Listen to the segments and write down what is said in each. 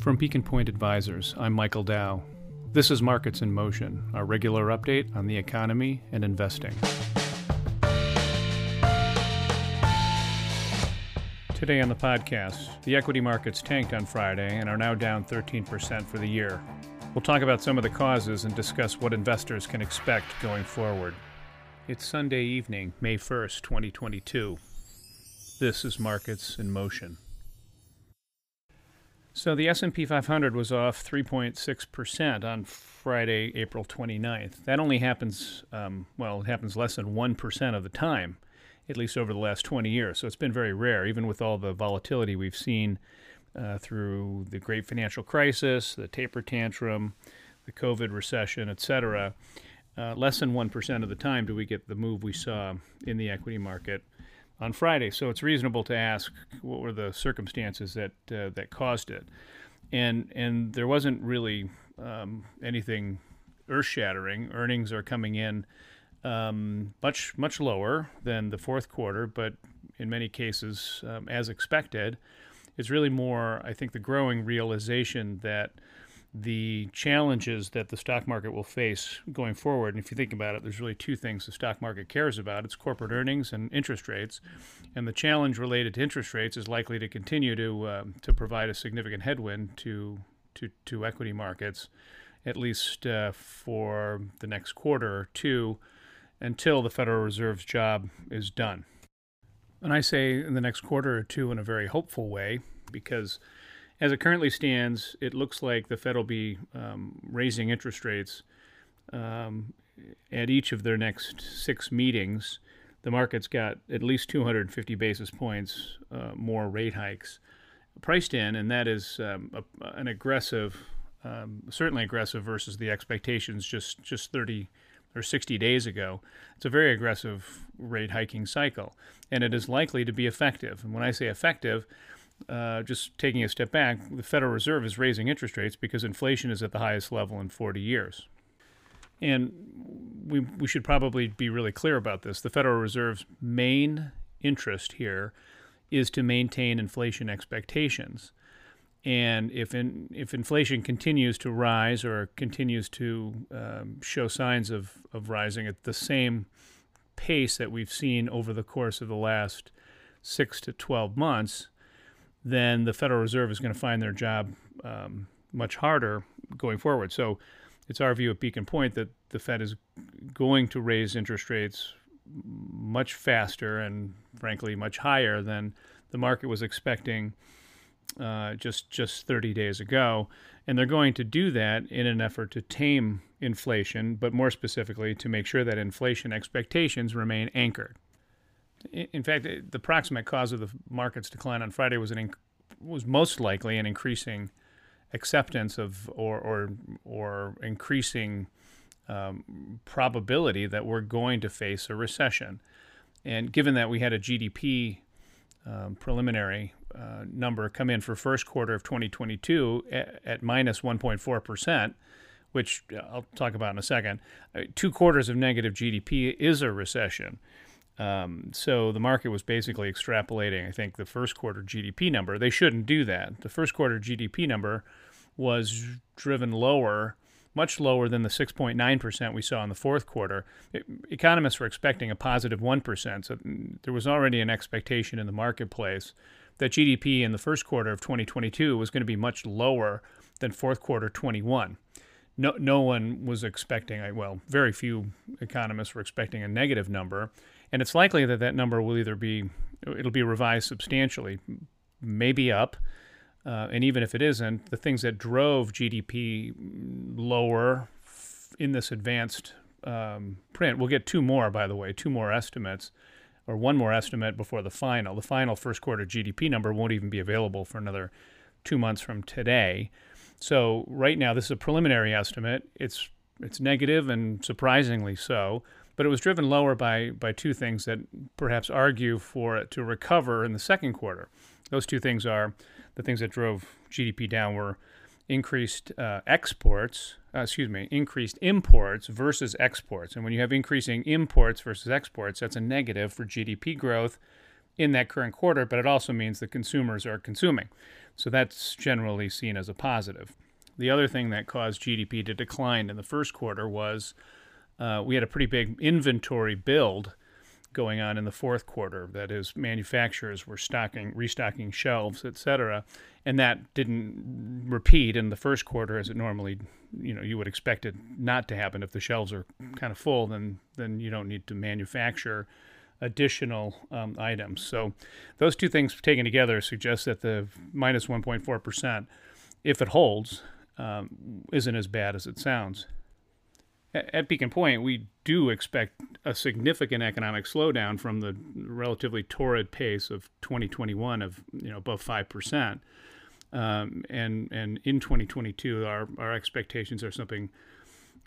From Beacon Point Advisors, I'm Michael Dow. This is Markets in Motion, our regular update on the economy and investing. Today on the podcast, the equity markets tanked on Friday and are now down 13% for the year. We'll talk about some of the causes and discuss what investors can expect going forward. It's Sunday evening, May 1st, 2022. This is Markets in Motion. So the S&P 500 was off 3.6% on Friday, April 29th. That only happens, um, well, it happens less than 1% of the time, at least over the last 20 years. So it's been very rare, even with all the volatility we've seen uh, through the great financial crisis, the taper tantrum, the COVID recession, et cetera. Uh, less than 1% of the time do we get the move we saw in the equity market on Friday. So it's reasonable to ask what were the circumstances that uh, that caused it, and and there wasn't really um, anything earth-shattering. Earnings are coming in um, much much lower than the fourth quarter, but in many cases um, as expected. It's really more, I think, the growing realization that the challenges that the stock market will face going forward. And if you think about it, there's really two things the stock market cares about it's corporate earnings and interest rates. And the challenge related to interest rates is likely to continue to, uh, to provide a significant headwind to, to, to equity markets, at least uh, for the next quarter or two, until the Federal Reserve's job is done. And I say in the next quarter or two in a very hopeful way because as it currently stands, it looks like the Fed will be um, raising interest rates um, at each of their next six meetings. The market's got at least 250 basis points uh, more rate hikes priced in, and that is um, a, an aggressive, um, certainly aggressive versus the expectations just just 30 or 60 days ago. It's a very aggressive rate hiking cycle, and it is likely to be effective. And when I say effective, uh, just taking a step back, the Federal Reserve is raising interest rates because inflation is at the highest level in 40 years. And we, we should probably be really clear about this. The Federal Reserve's main interest here is to maintain inflation expectations. And if in, if inflation continues to rise or continues to um, show signs of, of rising at the same pace that we've seen over the course of the last six to 12 months, then the Federal Reserve is going to find their job um, much harder going forward. So it's our view at Beacon Point that the Fed is going to raise interest rates much faster and, frankly, much higher than the market was expecting uh, just just 30 days ago. And they're going to do that in an effort to tame inflation, but more specifically to make sure that inflation expectations remain anchored. In fact, the proximate cause of the market's decline on Friday was an inc- was most likely an increasing acceptance of or or or increasing um, probability that we're going to face a recession. And given that we had a GDP um, preliminary uh, number come in for first quarter of 2022 at, at minus 1.4 percent, which I'll talk about in a second, uh, two quarters of negative GDP is a recession. Um, so the market was basically extrapolating, I think, the first quarter GDP number. They shouldn't do that. The first quarter GDP number was driven lower, much lower than the 6.9% we saw in the fourth quarter. It, economists were expecting a positive 1. So there was already an expectation in the marketplace that GDP in the first quarter of 2022 was going to be much lower than fourth quarter 21 no, no one was expecting, well, very few economists were expecting a negative number and it's likely that that number will either be it'll be revised substantially, maybe up, uh, and even if it isn't, the things that drove GDP lower in this advanced um, print, we'll get two more, by the way, two more estimates, or one more estimate before the final. The final first quarter GDP number won't even be available for another two months from today. So right now, this is a preliminary estimate. It's it's negative and surprisingly so but it was driven lower by, by two things that perhaps argue for it to recover in the second quarter. Those two things are the things that drove GDP down were increased uh, exports, uh, excuse me, increased imports versus exports. And when you have increasing imports versus exports, that's a negative for GDP growth in that current quarter, but it also means that consumers are consuming. So that's generally seen as a positive. The other thing that caused GDP to decline in the first quarter was uh, we had a pretty big inventory build going on in the fourth quarter. That is, manufacturers were stocking, restocking shelves, et cetera, and that didn't repeat in the first quarter as it normally, you know, you would expect it not to happen. If the shelves are kind of full, then then you don't need to manufacture additional um, items. So those two things taken together suggest that the minus 1.4 percent, if it holds, um, isn't as bad as it sounds at Beacon Point, we do expect a significant economic slowdown from the relatively torrid pace of 2021 of you know above five percent, um, and and in 2022 our our expectations are something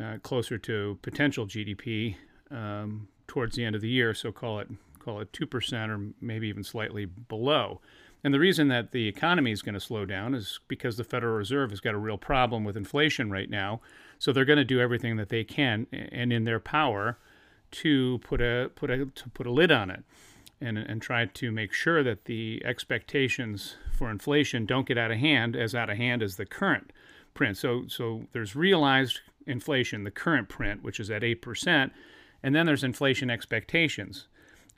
uh, closer to potential GDP um, towards the end of the year. So call it call it two percent or maybe even slightly below. And the reason that the economy is going to slow down is because the Federal Reserve has got a real problem with inflation right now. So they're going to do everything that they can and in their power to put a put a to put a lid on it and and try to make sure that the expectations for inflation don't get out of hand as out of hand as the current print. So so there's realized inflation, the current print, which is at 8%, and then there's inflation expectations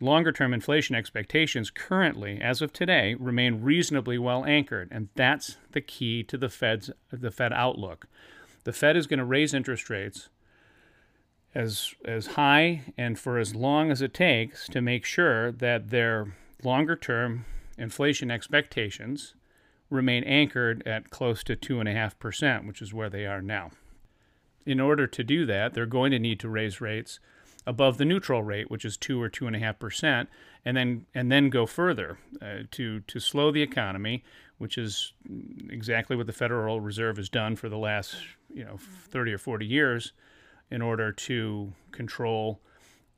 longer term inflation expectations currently, as of today, remain reasonably well anchored, and that's the key to the Fed's the Fed outlook. The Fed is going to raise interest rates as as high and for as long as it takes to make sure that their longer term inflation expectations remain anchored at close to two and a half percent, which is where they are now. In order to do that, they're going to need to raise rates above the neutral rate, which is two or two and a half percent, and then and then go further uh, to to slow the economy, which is exactly what the Federal Reserve has done for the last you know 30 or 40 years, in order to control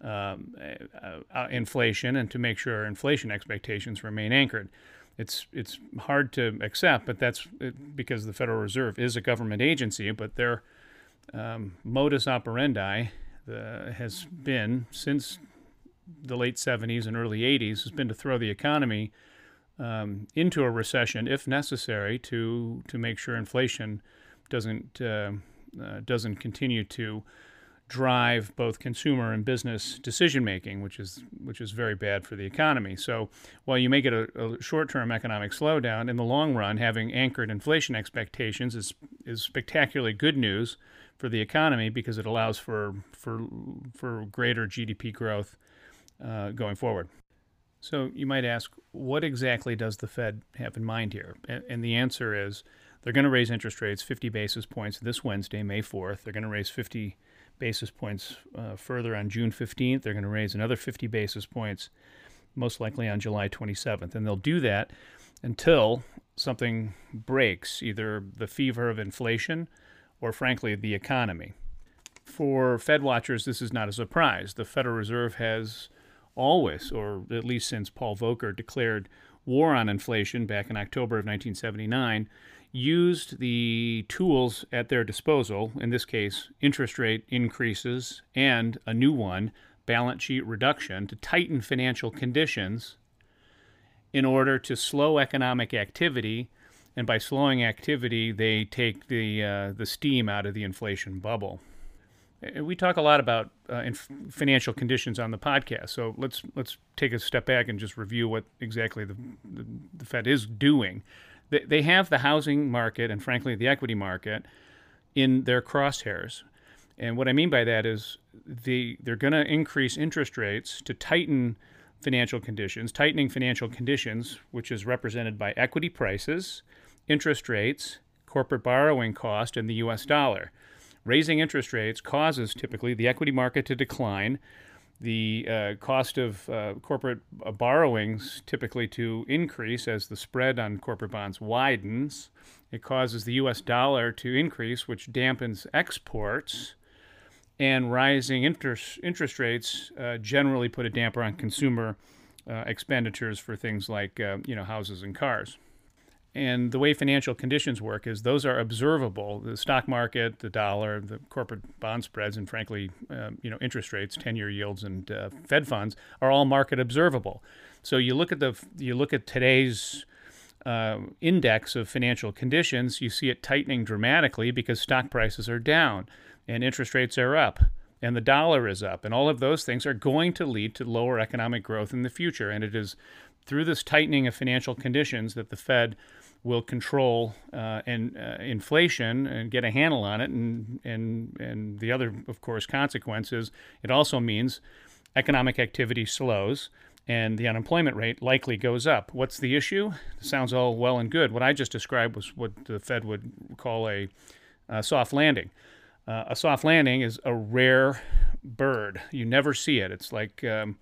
um, uh, uh, inflation and to make sure inflation expectations remain anchored. It's it's hard to accept, but that's because the Federal Reserve is a government agency, but their um, modus operandi uh, has been since the late 70s and early 80s has been to throw the economy um, into a recession if necessary to to make sure inflation doesn't uh, uh, doesn't continue to drive both consumer and business decision making, which is which is very bad for the economy. So while you may get a, a short-term economic slowdown, in the long run, having anchored inflation expectations is is spectacularly good news for the economy because it allows for for for greater GDP growth uh, going forward. So you might ask, what exactly does the Fed have in mind here? And, and the answer is they're going to raise interest rates 50 basis points this Wednesday, May 4th. They're going to raise 50 basis points uh, further on June 15th. They're going to raise another 50 basis points, most likely on July 27th. And they'll do that until something breaks, either the fever of inflation or, frankly, the economy. For Fed watchers, this is not a surprise. The Federal Reserve has always, or at least since Paul Volcker declared war on inflation back in October of 1979, used the tools at their disposal, in this case, interest rate increases and a new one, balance sheet reduction, to tighten financial conditions in order to slow economic activity. And by slowing activity, they take the, uh, the steam out of the inflation bubble. We talk a lot about uh, inf- financial conditions on the podcast, so let's let's take a step back and just review what exactly the, the, the Fed is doing they, they have the housing market and, frankly, the equity market in their crosshairs. And what I mean by that is the, they're going to increase interest rates to tighten financial conditions, tightening financial conditions, which is represented by equity prices, interest rates, corporate borrowing cost, and the US dollar. Raising interest rates causes typically the equity market to decline, the uh, cost of uh, corporate uh, borrowings typically to increase as the spread on corporate bonds widens. It causes the US dollar to increase, which dampens exports. And rising interest, interest rates uh, generally put a damper on consumer uh, expenditures for things like uh, you know, houses and cars. And the way financial conditions work is those are observable. The stock market, the dollar, the corporate bond spreads, and frankly, uh, you know, interest rates, ten-year yields, and uh, Fed funds are all market observable. So you look at the you look at today's uh, index of financial conditions, you see it tightening dramatically because stock prices are down and interest rates are up and the dollar is up. And all of those things are going to lead to lower economic growth in the future. And it is through this tightening of financial conditions that the Fed will control uh, and uh, inflation and get a handle on it. And, and, and the other, of course, consequences, it also means economic activity slows and the unemployment rate likely goes up. What's the issue? Sounds all well and good. What I just described was what the Fed would call a, a soft landing. Uh, a soft landing is a rare bird. You never see it. It's like um,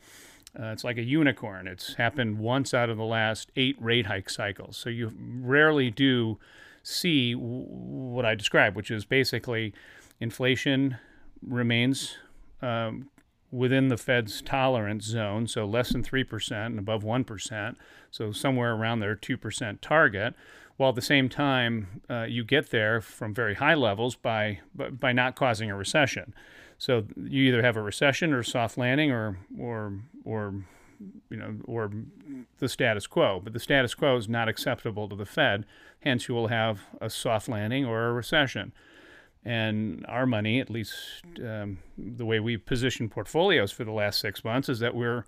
uh, it's like a unicorn. It's happened once out of the last eight rate hike cycles. So you rarely do see w- what I describe, which is basically inflation remains um, within the Fed's tolerance zone, so less than 3% and above 1%, so somewhere around their 2% target, while at the same time uh, you get there from very high levels by, by not causing a recession. So you either have a recession or soft landing or, or, or, you know, or the status quo. But the status quo is not acceptable to the Fed. Hence, you will have a soft landing or a recession. And our money, at least um, the way we've positioned portfolios for the last six months, is that we're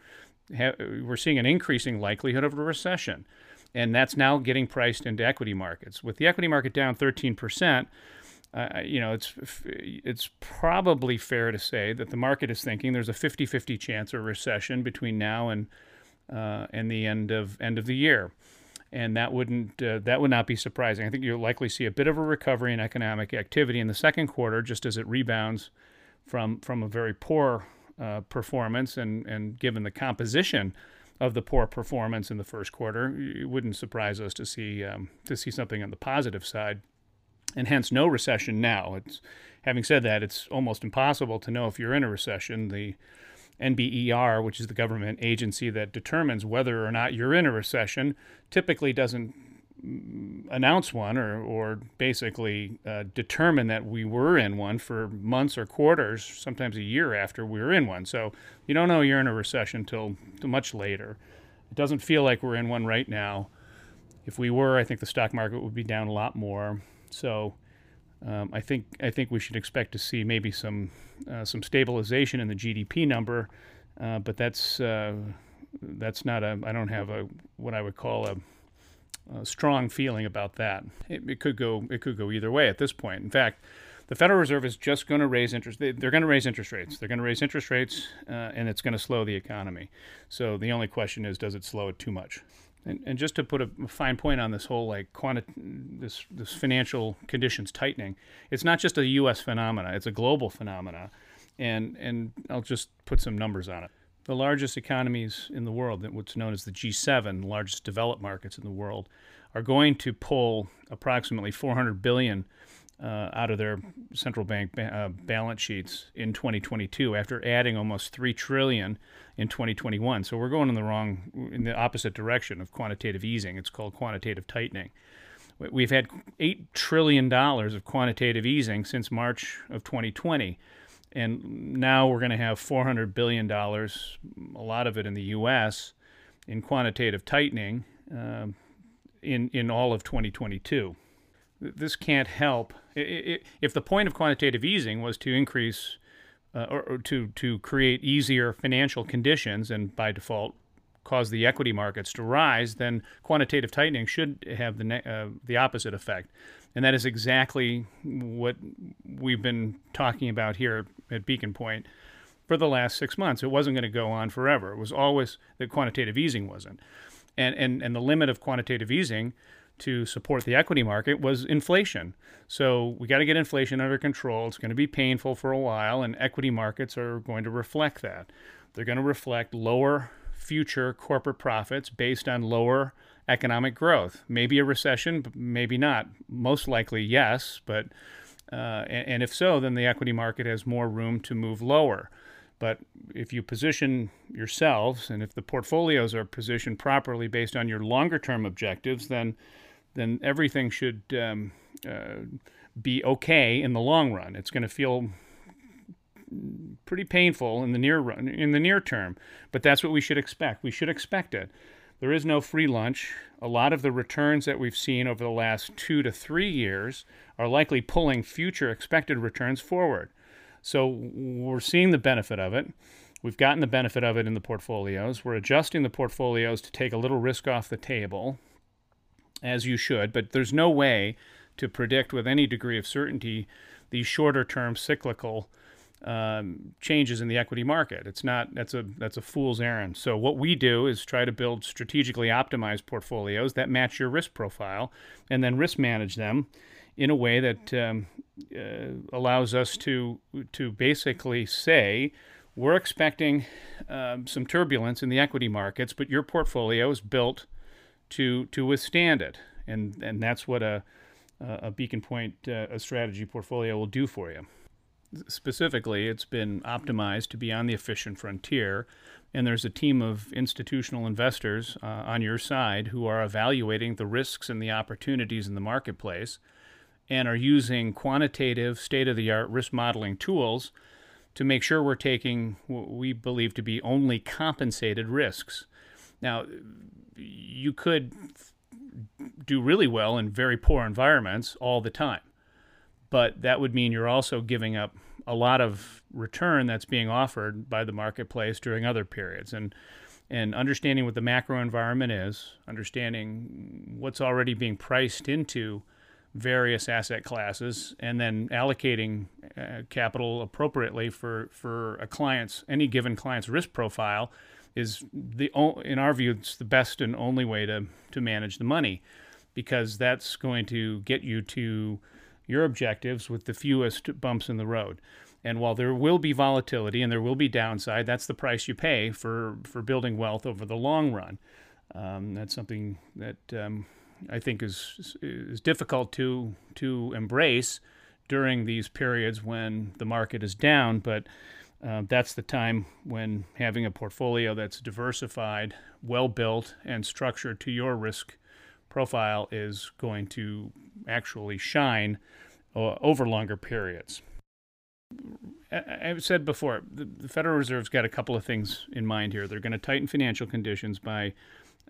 ha- we're seeing an increasing likelihood of a recession, and that's now getting priced into equity markets. With the equity market down 13 percent, uh, you know, it's it's probably fair to say that the market is thinking there's a 50-50 chance of recession between now and uh, and the end of end of the year and that wouldn't uh, that would not be surprising. I think you'll likely see a bit of a recovery in economic activity in the second quarter, just as it rebounds from from a very poor uh, performance, and and given the composition of the poor performance in the first quarter, it wouldn't surprise us to see um, to see something on the positive side, and hence no recession now. It's having said that, it's almost impossible to know if you're in a recession. The NBER, which is the government agency that determines whether or not you're in a recession, typically doesn't announce one or, or basically uh, determine that we were in one for months or quarters, sometimes a year after we were in one. So you don't know you're in a recession till, much later. It doesn't feel like we're in one right now. If we were, I think the stock market would be down a lot more. So um, I think I think we should expect to see maybe some uh, some stabilization in the GDP number, uh, but that's uh, that's not a I don't have a what I would call a, a strong feeling about that. It, it, could go it could go either way at this point. In fact, the Federal Reserve is just going to raise interest. They, are going to raise interest rates. They're going to raise interest rates, uh, and it's going to slow the economy. So the only question is, does it slow it too much? And, and just to put a fine point on this whole like quanti- this this financial conditions tightening, it's not just a U.S. phenomena; it's a global phenomena. And and I'll just put some numbers on it. The largest economies in the world, what's known as the G7, largest developed markets in the world, are going to pull approximately 400 billion uh, out of their central bank ba- uh, balance sheets in 2022 after adding almost 3 trillion in 2021 so we're going in the wrong in the opposite direction of quantitative easing. It's called quantitative tightening. We've had 8 trillion dollars of quantitative easing since March of 2020 and now we're going to have 400 billion dollars a lot of it in the US in quantitative tightening uh, in in all of 2022 this can't help. If the point of quantitative easing was to increase uh, or, or, to to create easier financial conditions and by default cause the equity markets to rise, then quantitative tightening should have the uh, the opposite effect, and that is exactly what we've been talking about here at Beacon Point for the last six months. It wasn't going to go on forever. It was always that quantitative easing wasn't, and and and the limit of quantitative easing to support the equity market was inflation. So we got to get inflation under control. It's going to be painful for a while, and equity markets are going to reflect that. They're going to reflect lower future corporate profits based on lower economic growth. Maybe a recession, but maybe not. Most likely, yes, but uh, and, and if so, then the equity market has more room to move lower. But if you position yourselves and if the portfolios are positioned properly based on your longer term objectives, then then everything should um, uh, be okay in the long run. It's going to feel pretty painful in the near run, in the near term, but that's what we should expect. We should expect it. There is no free lunch. A lot of the returns that we've seen over the last two to three years are likely pulling future expected returns forward. So we're seeing the benefit of it. We've gotten the benefit of it in the portfolios. We're adjusting the portfolios to take a little risk off the table, as you should, but there's no way to predict with any degree of certainty these shorter term cyclical um, changes in the equity market. It's not that's a that's a fool's errand. So what we do is try to build strategically optimized portfolios that match your risk profile, and then risk manage them in a way that um, uh, allows us to to basically say we're expecting um, some turbulence in the equity markets, but your portfolio is built to to withstand it, and and that's what a a Beacon Point uh, a strategy portfolio will do for you. Specifically, it's been optimized to be on the efficient frontier, and there's a team of institutional investors uh, on your side who are evaluating the risks and the opportunities in the marketplace and are using quantitative, state of the art risk modeling tools to make sure we're taking what we believe to be only compensated risks. Now, you could do really well in very poor environments all the time, but that would mean you're also giving up a lot of return that's being offered by the marketplace during other periods. And and understanding what the macro environment is, understanding what's already being priced into various asset classes and then allocating uh, capital appropriately for for a client's any given client's risk profile is the in our view it's the best and only way to to manage the money because that's going to get you to your objectives with the fewest bumps in the road. And while there will be volatility and there will be downside, that's the price you pay for for building wealth over the long run. Um, that's something that um, I think is is difficult to to embrace during these periods when the market is down, but uh, that's the time when having a portfolio that's diversified, well built, and structured to your risk profile is going to actually shine uh, over longer periods. I've said before, the Federal Reserve's got a couple of things in mind here. They're going to tighten financial conditions by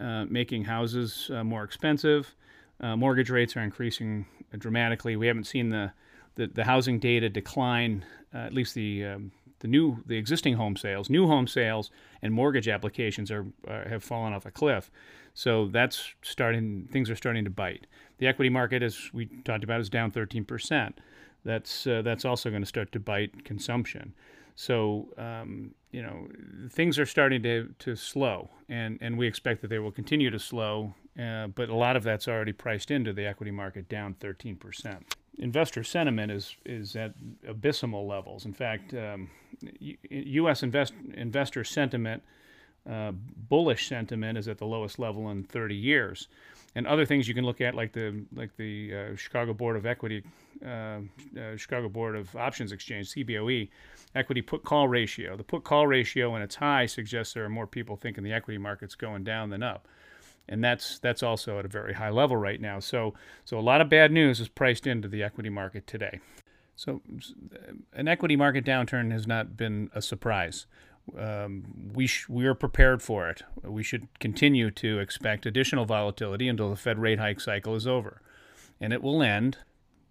uh, making houses uh, more expensive. Uh, mortgage rates are increasing dramatically. We haven't seen the the, the housing data decline, uh, at least the um, the new the existing home sales, new home sales, and mortgage applications are uh, have fallen off a cliff. So that's starting. Things are starting to bite. The equity market, as we talked about, is down 13 percent. That's uh, that's also going to start to bite consumption. So um, you know things are starting to, to slow, and, and we expect that they will continue to slow. Uh, but a lot of that's already priced into the equity market, down 13 percent. Investor sentiment is is at abysmal levels. In fact, um, U.S. Invest, investor sentiment, uh, bullish sentiment, is at the lowest level in 30 years and other things you can look at, like the like the uh, Chicago Board of Equity, uh, uh, Chicago Board of Options Exchange (CBOE), equity put call ratio. The put call ratio when it's high suggests there are more people thinking the equity market's going down than up, and that's that's also at a very high level right now. So so a lot of bad news is priced into the equity market today. So an equity market downturn has not been a surprise um, we sh- we are prepared for it. We should continue to expect additional volatility until the Fed rate hike cycle is over, and it will end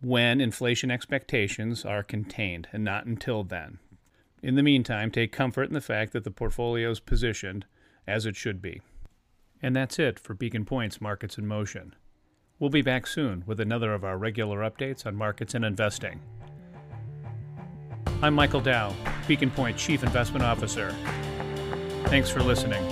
when inflation expectations are contained, and not until then. In the meantime, take comfort in the fact that the portfolio is positioned as it should be. And that's it for Beacon Point's Markets in Motion. We'll be back soon with another of our regular updates on markets and investing. I'm Michael Dow, Beacon Point Chief Investment Officer. Thanks for listening.